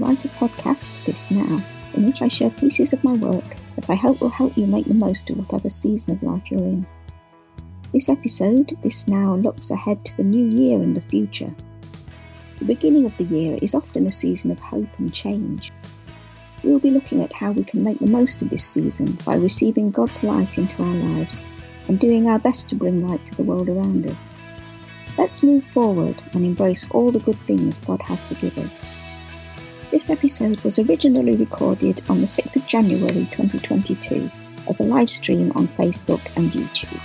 to my podcast, This Now, in which I share pieces of my work that I hope will help you make the most of whatever season of life you're in. This episode, This Now, looks ahead to the new year and the future. The beginning of the year is often a season of hope and change. We will be looking at how we can make the most of this season by receiving God's light into our lives and doing our best to bring light to the world around us. Let's move forward and embrace all the good things God has to give us. This episode was originally recorded on the 6th of January 2022 as a live stream on Facebook and YouTube.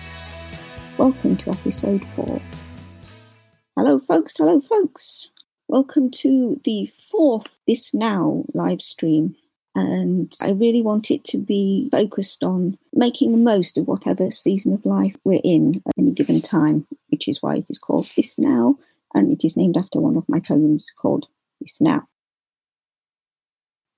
Welcome to episode 4. Hello, folks. Hello, folks. Welcome to the fourth This Now live stream and I really want it to be focused on making the most of whatever season of life we're in at any given time, which is why it is called This Now, and it is named after one of my poems called This Now.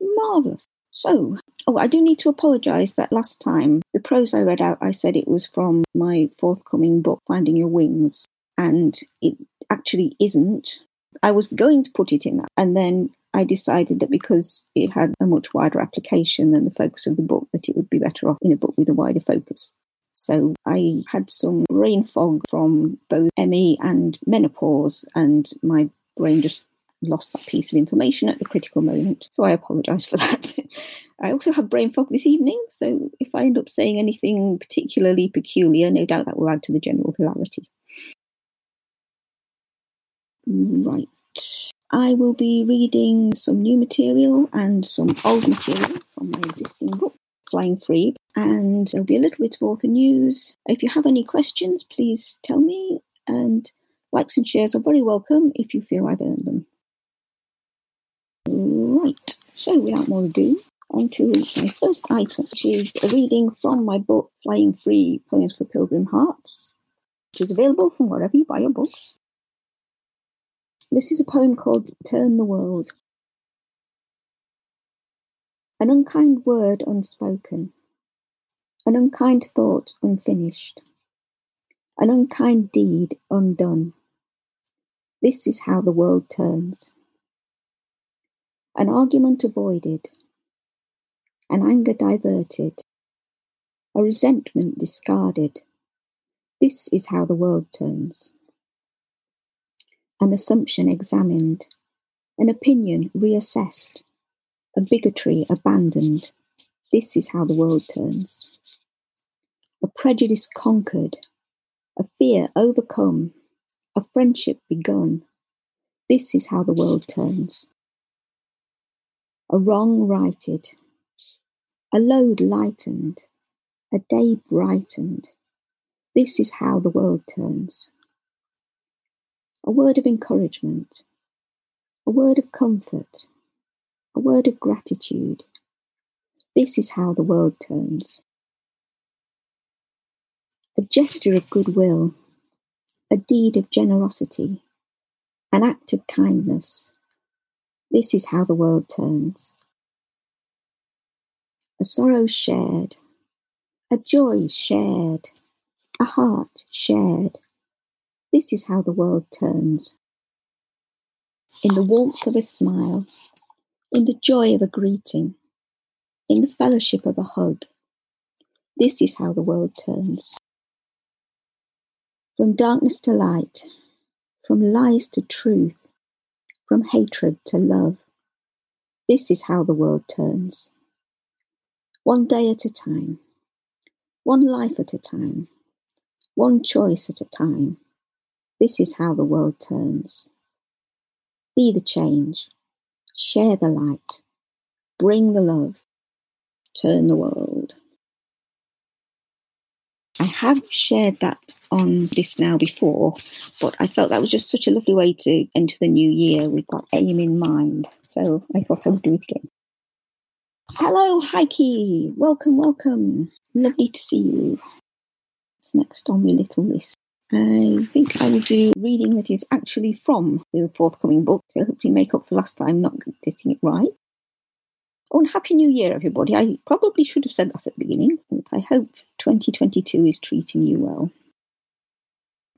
Marvellous. So, oh, I do need to apologise that last time the prose I read out, I said it was from my forthcoming book, Finding Your Wings, and it actually isn't. I was going to put it in that, and then I decided that because it had a much wider application than the focus of the book, that it would be better off in a book with a wider focus. So I had some brain fog from both ME and menopause, and my brain just lost that piece of information at the critical moment. So I apologise for that. I also have brain fog this evening, so if I end up saying anything particularly peculiar, no doubt that will add to the general hilarity. Right. I will be reading some new material and some old material from my existing book, Flying Free, and there'll be a little bit of author news. If you have any questions, please tell me, and likes and shares are very welcome if you feel I've earned them. Right, so without more ado, on to my first item, which is a reading from my book, Flying Free Poems for Pilgrim Hearts, which is available from wherever you buy your books. This is a poem called Turn the World. An unkind word unspoken, an unkind thought unfinished, an unkind deed undone. This is how the world turns. An argument avoided, an anger diverted, a resentment discarded. This is how the world turns an assumption examined, an opinion reassessed, a bigotry abandoned. This is how the world turns. A prejudice conquered, a fear overcome, a friendship begun. This is how the world turns. A wrong righted, a load lightened, a day brightened. This is how the world turns a word of encouragement, a word of comfort, a word of gratitude. This is how the world turns. A gesture of goodwill, a deed of generosity, an act of kindness. This is how the world turns. A sorrow shared, a joy shared, a heart shared, this is how the world turns. In the warmth of a smile, in the joy of a greeting, in the fellowship of a hug, this is how the world turns. From darkness to light, from lies to truth, from hatred to love, this is how the world turns. One day at a time, one life at a time, one choice at a time, this is how the world turns. Be the change, share the light, bring the love, turn the world. I have shared that on this now before, but I felt that was just such a lovely way to enter the new year with that aim in mind. So I thought I would do it again. Hello, Heike. Welcome, welcome. Lovely to see you. What's next on my little list? I think I will do reading that is actually from the forthcoming book to hopefully make up for last time not getting it right. Oh, and Happy New Year, everybody. I probably should have said that at the beginning, but I hope 2022 is treating you well.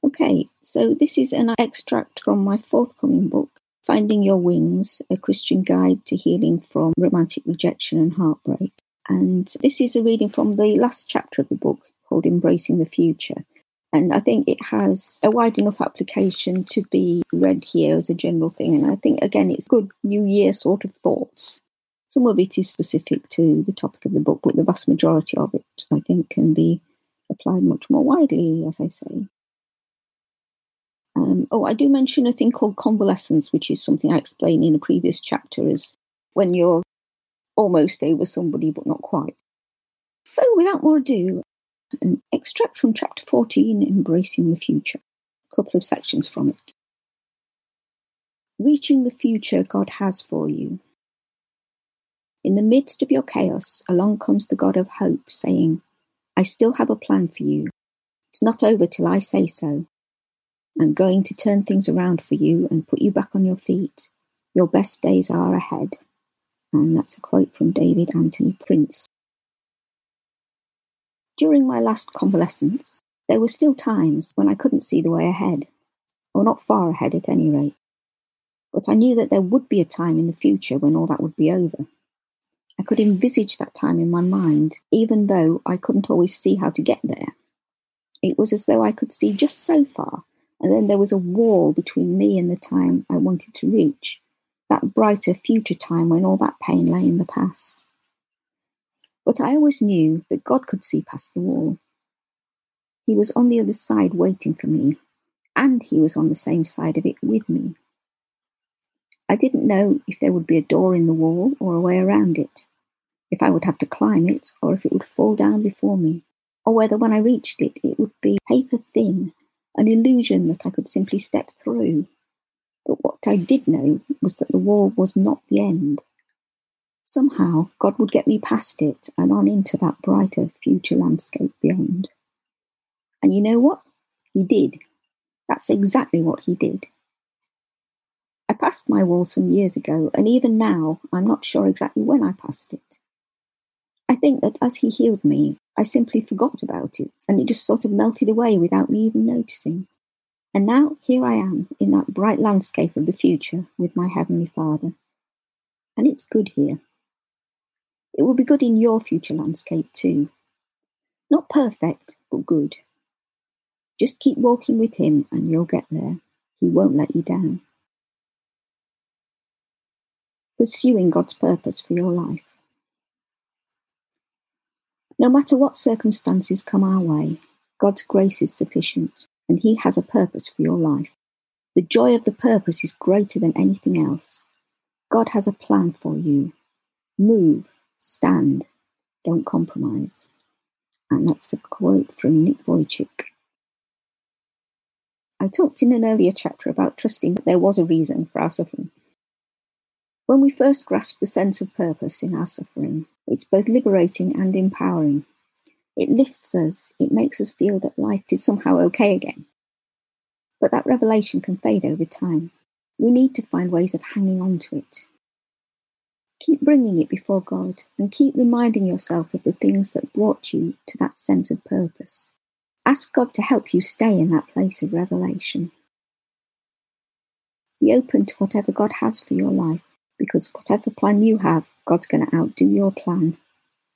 Okay, so this is an extract from my forthcoming book, Finding Your Wings, a Christian guide to healing from romantic rejection and heartbreak. And this is a reading from the last chapter of the book called Embracing the Future. And I think it has a wide enough application to be read here as a general thing. And I think, again, it's good New Year sort of thoughts. Some of it is specific to the topic of the book, but the vast majority of it, I think, can be applied much more widely, as I say. Um, oh, I do mention a thing called convalescence, which is something I explain in a previous chapter, is when you're almost over somebody but not quite. So, without more ado, an extract from chapter 14, Embracing the Future, a couple of sections from it. Reaching the future God has for you. In the midst of your chaos, along comes the God of hope, saying, I still have a plan for you. It's not over till I say so. I'm going to turn things around for you and put you back on your feet. Your best days are ahead. And that's a quote from David Anthony Prince. During my last convalescence, there were still times when I couldn't see the way ahead, or not far ahead at any rate. But I knew that there would be a time in the future when all that would be over. I could envisage that time in my mind, even though I couldn't always see how to get there. It was as though I could see just so far and then there was a wall between me and the time I wanted to reach, that brighter future time when all that pain lay in the past. But I always knew that God could see past the wall. He was on the other side waiting for me, and He was on the same side of it with me. I didn't know if there would be a door in the wall or a way around it, if I would have to climb it or if it would fall down before me, or whether when I reached it it would be paper thin an illusion that I could simply step through. But what I did know was that the wall was not the end. Somehow, God would get me past it and on into that brighter future landscape beyond. And you know what? He did. That's exactly what he did. I passed my wall some years ago, and even now, I'm not sure exactly when I passed it. I think that as he healed me, I simply forgot about it, and it just sort of melted away without me even noticing. And now here I am in that bright landscape of the future with my Heavenly Father. And it's good here. It will be good in your future landscape too. Not perfect, but good. Just keep walking with Him and you'll get there. He won't let you down. Pursuing God's purpose for your life. No matter what circumstances come our way, God's grace is sufficient, and He has a purpose for your life. The joy of the purpose is greater than anything else. God has a plan for you. Move, stand, don't compromise. And that's a quote from Nick Vujicic. I talked in an earlier chapter about trusting that there was a reason for our suffering. When we first grasp the sense of purpose in our suffering, it's both liberating and empowering. It lifts us, it makes us feel that life is somehow okay again. But that revelation can fade over time. We need to find ways of hanging on to it. Keep bringing it before God and keep reminding yourself of the things that brought you to that sense of purpose. Ask God to help you stay in that place of revelation. Be open to whatever God has for your life because whatever plan you have, God's going to outdo your plan.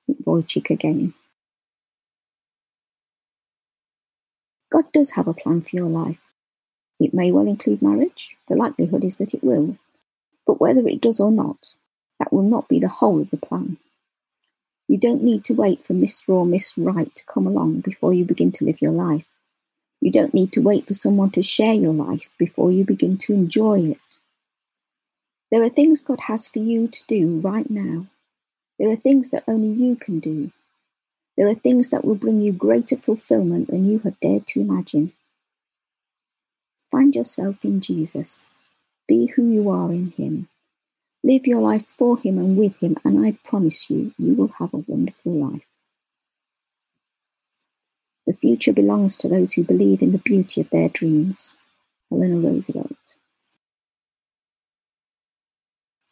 Vujicic again. God does have a plan for your life. It may well include marriage. The likelihood is that it will. But whether it does or not, that will not be the whole of the plan. You don't need to wait for Mr. or Miss Right to come along before you begin to live your life. You don't need to wait for someone to share your life before you begin to enjoy it. There are things God has for you to do right now. There are things that only you can do. There are things that will bring you greater fulfillment than you have dared to imagine. Find yourself in Jesus. Be who you are in Him. Live your life for Him and with Him, and I promise you, you will have a wonderful life. The future belongs to those who believe in the beauty of their dreams. Eleanor Roosevelt.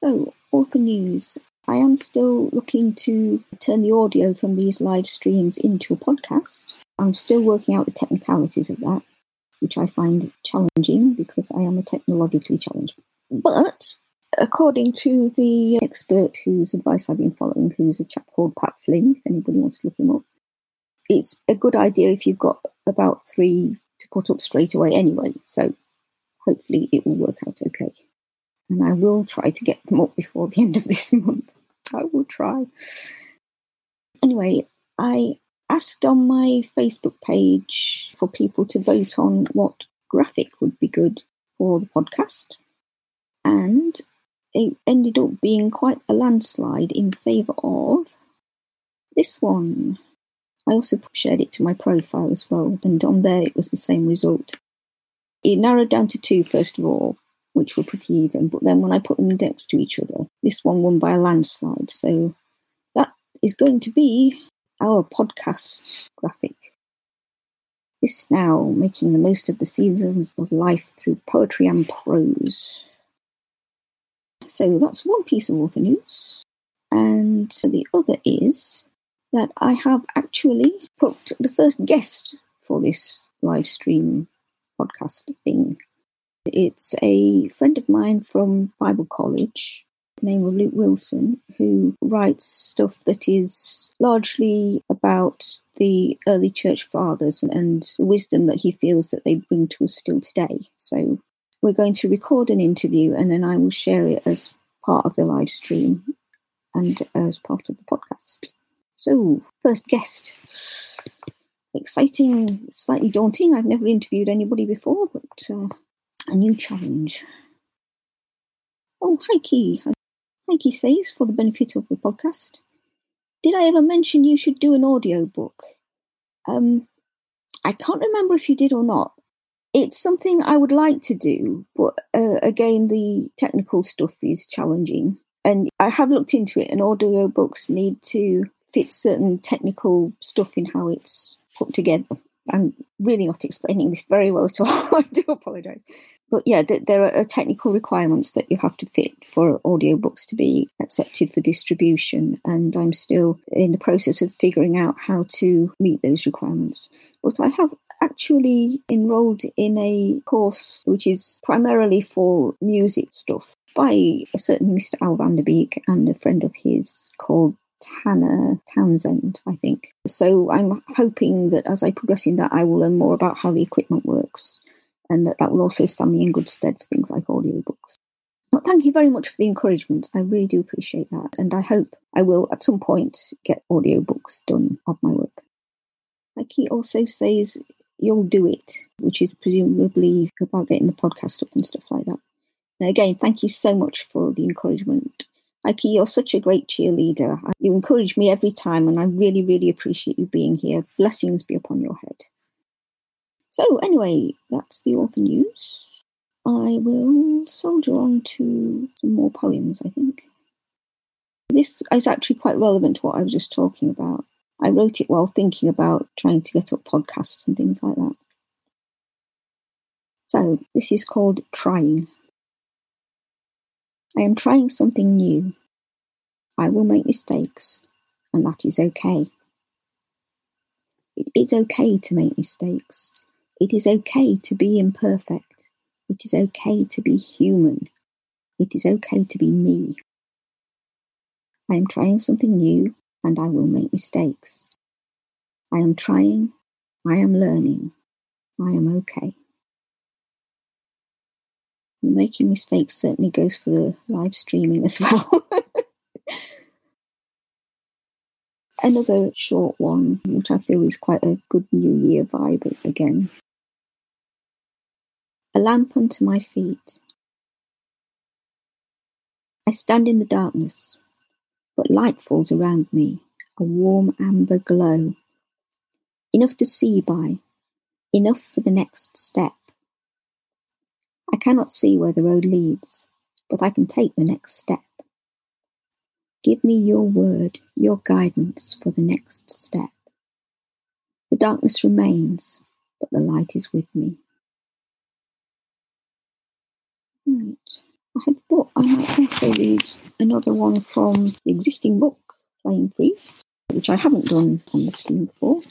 So, author news. I am still looking to turn the audio from these live streams into a podcast. I'm still working out the technicalities of that, which I find challenging because I am a technologically challenged But according to the expert whose advice I've been following, who's a chap called Pat Flynn, if anybody wants to look him up, it's a good idea if you've got about three to put up straight away anyway. So hopefully it will work out okay. And I will try to get them up before the end of this month. I will try. Anyway, I asked on my Facebook page for people to vote on what graphic would be good for the podcast. And it ended up being quite a landslide in favour of this one. I also shared it to my profile as well, and on there it was the same result. It narrowed down to two, first of all, which were pretty even, but then when I put them next to each other, this one won by a landslide. So that is going to be our podcast graphic. This now making the most of the seasons of life through poetry and prose. So that's one piece of author news. And the other is that I have actually put the first guest for this live stream podcast thing. It's a friend of mine from Bible College the name of Luke Wilson, who writes stuff that is largely about the early church fathers and the wisdom that he feels that they bring to us still today. So we're going to record an interview and then I will share it as part of the live stream and as part of the podcast. So, first guest. Exciting, slightly daunting. I've never interviewed anybody before, but uh, a new challenge. Oh. Thank you, says, for the benefit of the podcast. Did I ever mention you should do an audio book? Um, I can't remember if you did or not. It's something I would like to do, but uh, again, the technical stuff is challenging. And I have looked into it, and audio books need to fit certain technical stuff in how it's put together. I'm really not explaining this very well at all. I do apologise. But yeah, th- there are uh, technical requirements that you have to fit for audiobooks to be accepted for distribution. And I'm still in the process of figuring out how to meet those requirements. But I have actually enrolled in a course which is primarily for music stuff by a certain Mr. Al van der Beek and a friend of his called Tanner Townsend, I think. So I'm hoping that as I progress in that, I will learn more about how the equipment works and that that will also stand me in good stead for things like audiobooks. But thank you very much for the encouragement. I really do appreciate that. And I hope I will at some point get audiobooks done of my work. Heike also says, you'll do it, which is presumably about getting the podcast up and stuff like that. Again, thank you so much for the encouragement. Heike, you're such a great cheerleader. You encourage me every time, and I really, really appreciate you being here. Blessings be upon your head. So, anyway, that's the author news. I will soldier on to some more poems, I think. This is actually quite relevant to what I was just talking about. I wrote it while thinking about trying to get up podcasts and things like that. So, this is called Trying. I am trying something new. I will make mistakes, and that is okay. It is okay to make mistakes. It is okay to be imperfect. It is okay to be human. It is okay to be me. I am trying something new, and I will make mistakes. I am trying. I am learning. I am okay making mistakes certainly goes for the live streaming as well. Another short one, which I feel is quite a good New Year vibe again. A lamp unto my feet. I stand in the darkness, but light falls around me, a warm amber glow. Enough to see by, enough for the next step. I cannot see where the road leads, but I can take the next step. Give me your word, your guidance for the next step. The darkness remains, but the light is with me. Right. I had thought I might also read another one from the existing book, Flying Free, which I haven't done on the stream before.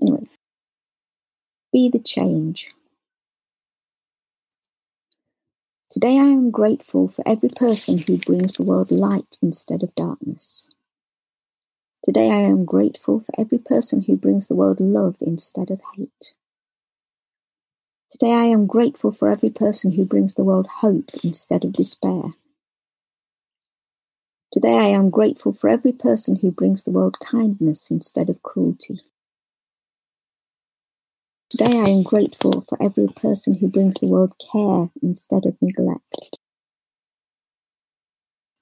Anyway, Be the Change Today I am grateful for every person who brings the world light instead of darkness. Today I am grateful for every person who brings the world love instead of hate. Today I am grateful for every person who brings the world hope instead of despair. Today I am grateful for every person who brings the world kindness instead of cruelty. Today I am grateful for every person who brings the world care instead of neglect.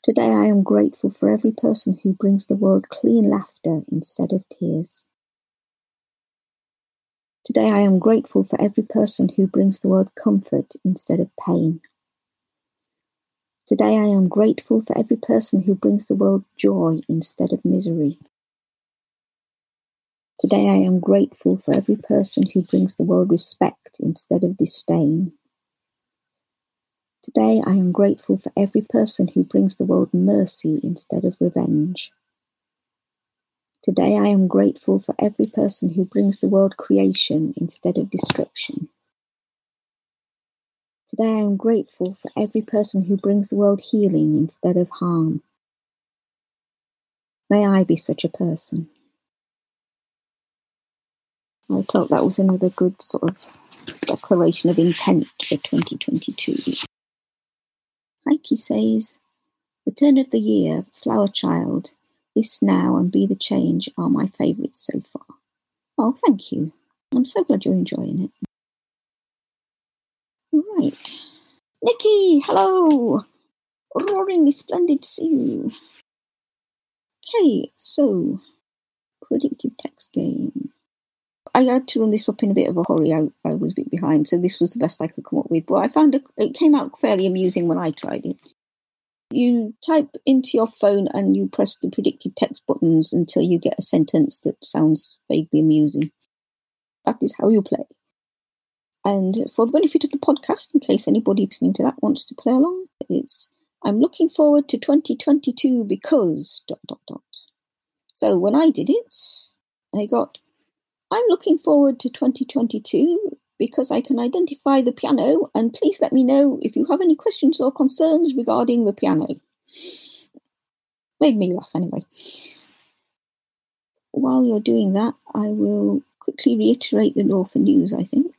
Today I am grateful for every person who brings the world clean laughter instead of tears. Today I am grateful for every person who brings the world comfort instead of pain. Today I am grateful for every person who brings the world joy instead of misery. Today I am grateful for every person who brings the world respect instead of disdain. Today I am grateful for every person who brings the world mercy instead of revenge. Today I am grateful for every person who brings the world creation instead of destruction. Today I am grateful for every person who brings the world healing instead of harm. May I be such a person. I felt that was another good sort of declaration of intent for 2022. Heike says, The turn of the year, flower child, this now and be the change are my favourites so far. Oh, thank you. I'm so glad you're enjoying it. Right. Nikki, hello. Roaring splendid to see you. Okay, so predictive text game. I had to run this up in a bit of a hurry. I, I was a bit behind, so this was the best I could come up with. But I found it, it came out fairly amusing when I tried it. You type into your phone and you press the predictive text buttons until you get a sentence that sounds vaguely amusing. That is how you play. And for the benefit of the podcast, in case anybody listening to that wants to play along, it's I'm looking forward to 2022 because dot dot dot. So when I did it, I got I'm looking forward to 2022 because I can identify the piano and please let me know if you have any questions or concerns regarding the piano. Made me laugh anyway. While you're doing that, I will quickly reiterate the Northern News, I think.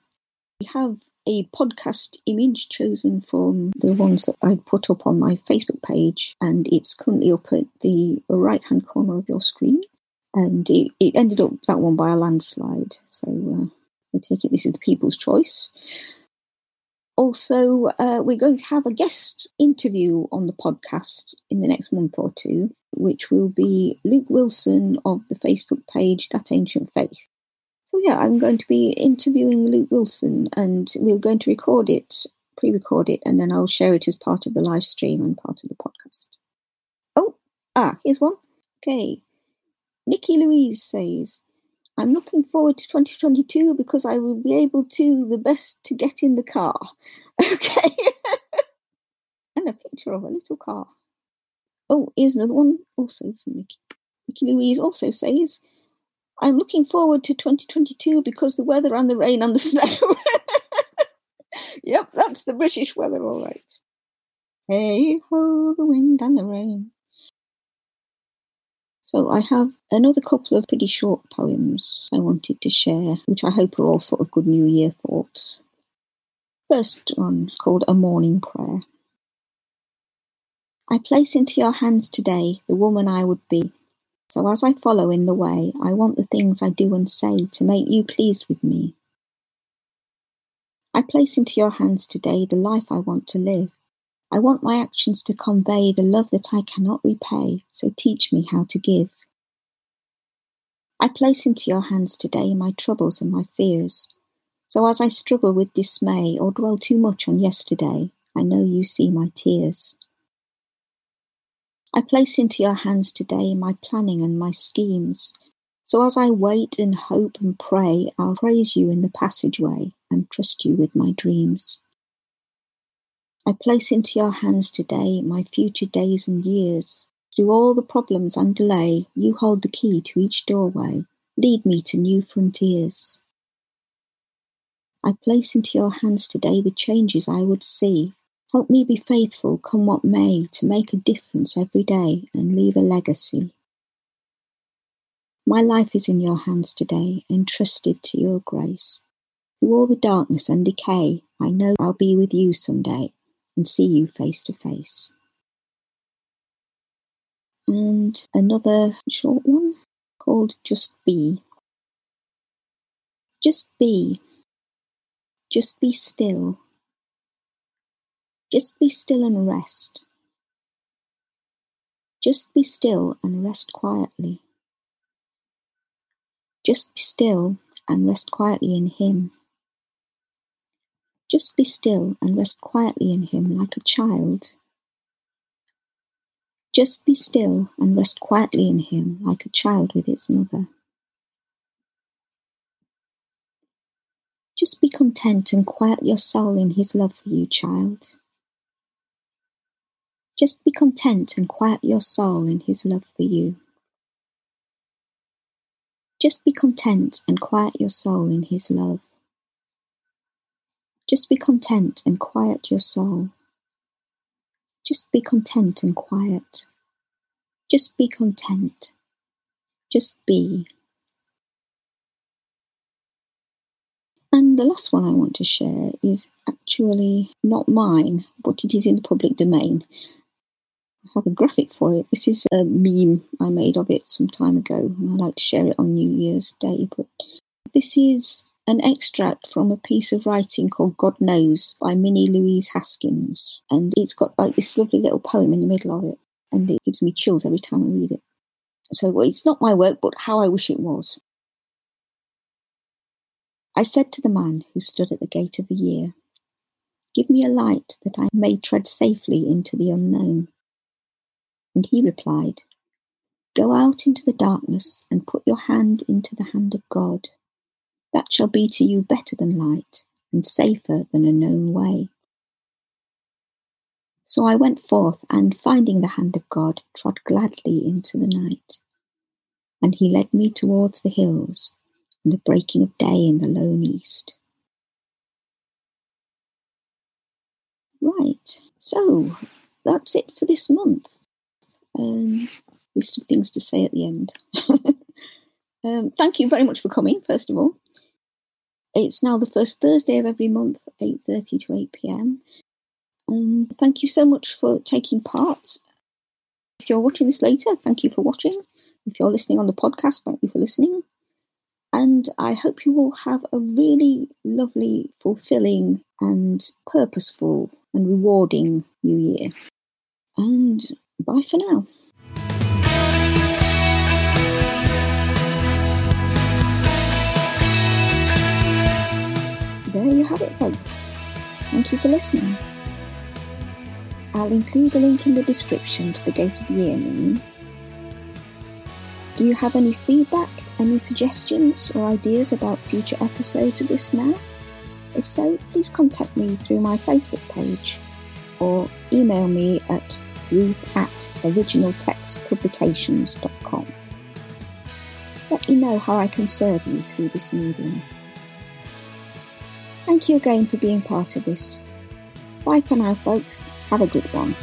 We have a podcast image chosen from the ones that I put up on my Facebook page, and it's currently up at the right hand corner of your screen. And it, it, ended up that one by a landslide. So uh, take it this is the people's choice. Also, uh, we're going to have a guest interview on the podcast in the next month or two, which will be Luke Wilson of the Facebook page That Ancient Faith. So yeah, I'm going to be interviewing Luke Wilson, and we're going to record it, pre-record it, and then I'll share it as part of the live stream and part of the podcast. Oh, ah, here's one. Okay, Nikki Louise says, "I'm looking forward to 2022 because I will be able to the best to get in the car." Okay, and a picture of a little car. Oh, here's another one, also from Nikki. Nikki Louise also says. I'm looking forward to 2022 because the weather and the rain and the snow. yep, that's the British weather, all right. Hey ho, the wind and the rain. So I have another couple of pretty short poems I wanted to share, which I hope are all sort of good New Year thoughts. First one called A Morning Prayer. I place into your hands today the woman I would be so as I follow in the way, I want the things I do and say to make you pleased with me. I place into your hands today the life I want to live. I want my actions to convey the love that I cannot repay, so teach me how to give. I place into your hands today my troubles and my fears. So as I struggle with dismay or dwell too much on yesterday, I know you see my tears. I place into your hands today my planning and my schemes. So as I wait and hope and pray, I'll praise you in the passageway and trust you with my dreams. I place into your hands today my future days and years. Through all the problems and delay, you hold the key to each doorway. Lead me to new frontiers. I place into your hands today the changes I would see Help me be faithful, come what may, to make a difference every day and leave a legacy. My life is in your hands today, entrusted to your grace. Through all the darkness and decay, I know I'll be with you someday and see you face to face. And another short one called Just Be. Just be. Just be still just be still and rest. Just be still and rest quietly. Just be still and rest quietly in Him. Just be still and rest quietly in Him like a child. Just be still and rest quietly in Him like a child with its mother. Just be content and quiet your soul in His love for you, child. Just be content and quiet your soul in His love for you. Just be content and quiet your soul in His love. Just be content and quiet your soul. Just be content and quiet. Just be content. Just be. And the last one I want to share is actually not mine, but it is in the public domain I have a graphic for it. This is a meme I made of it some time ago, and I like to share it on New Year's Day. But this is an extract from a piece of writing called God Knows by Minnie Louise Haskins. And it's got like this lovely little poem in the middle of it, and it gives me chills every time I read it. So well, it's not my work, but how I wish it was. I said to the man who stood at the gate of the year, Give me a light that I may tread safely into the unknown. And he replied, Go out into the darkness and put your hand into the hand of God. That shall be to you better than light and safer than a known way. So I went forth and, finding the hand of God, trod gladly into the night. And he led me towards the hills and the breaking of day in the lone east. Right, so that's it for this month um, list of things to say at the end. um, thank you very much for coming, first of all. It's now the first Thursday of every month, 8.30 to 8 p.m. And um, thank you so much for taking part. If you're watching this later, thank you for watching. If you're listening on the podcast, thank you for listening. And I hope you all have a really lovely, fulfilling, and purposeful and rewarding new year. And Bye for now. There you have it, folks. Thank you for listening. I'll include a link in the description to the Gate of the Year meme. Do you have any feedback, any suggestions, or ideas about future episodes of this now? If so, please contact me through my Facebook page or email me at ruth at originaltextpublications.com. Let me know how I can serve you through this medium. Thank you again for being part of this. Bye for now, folks. Have a good one.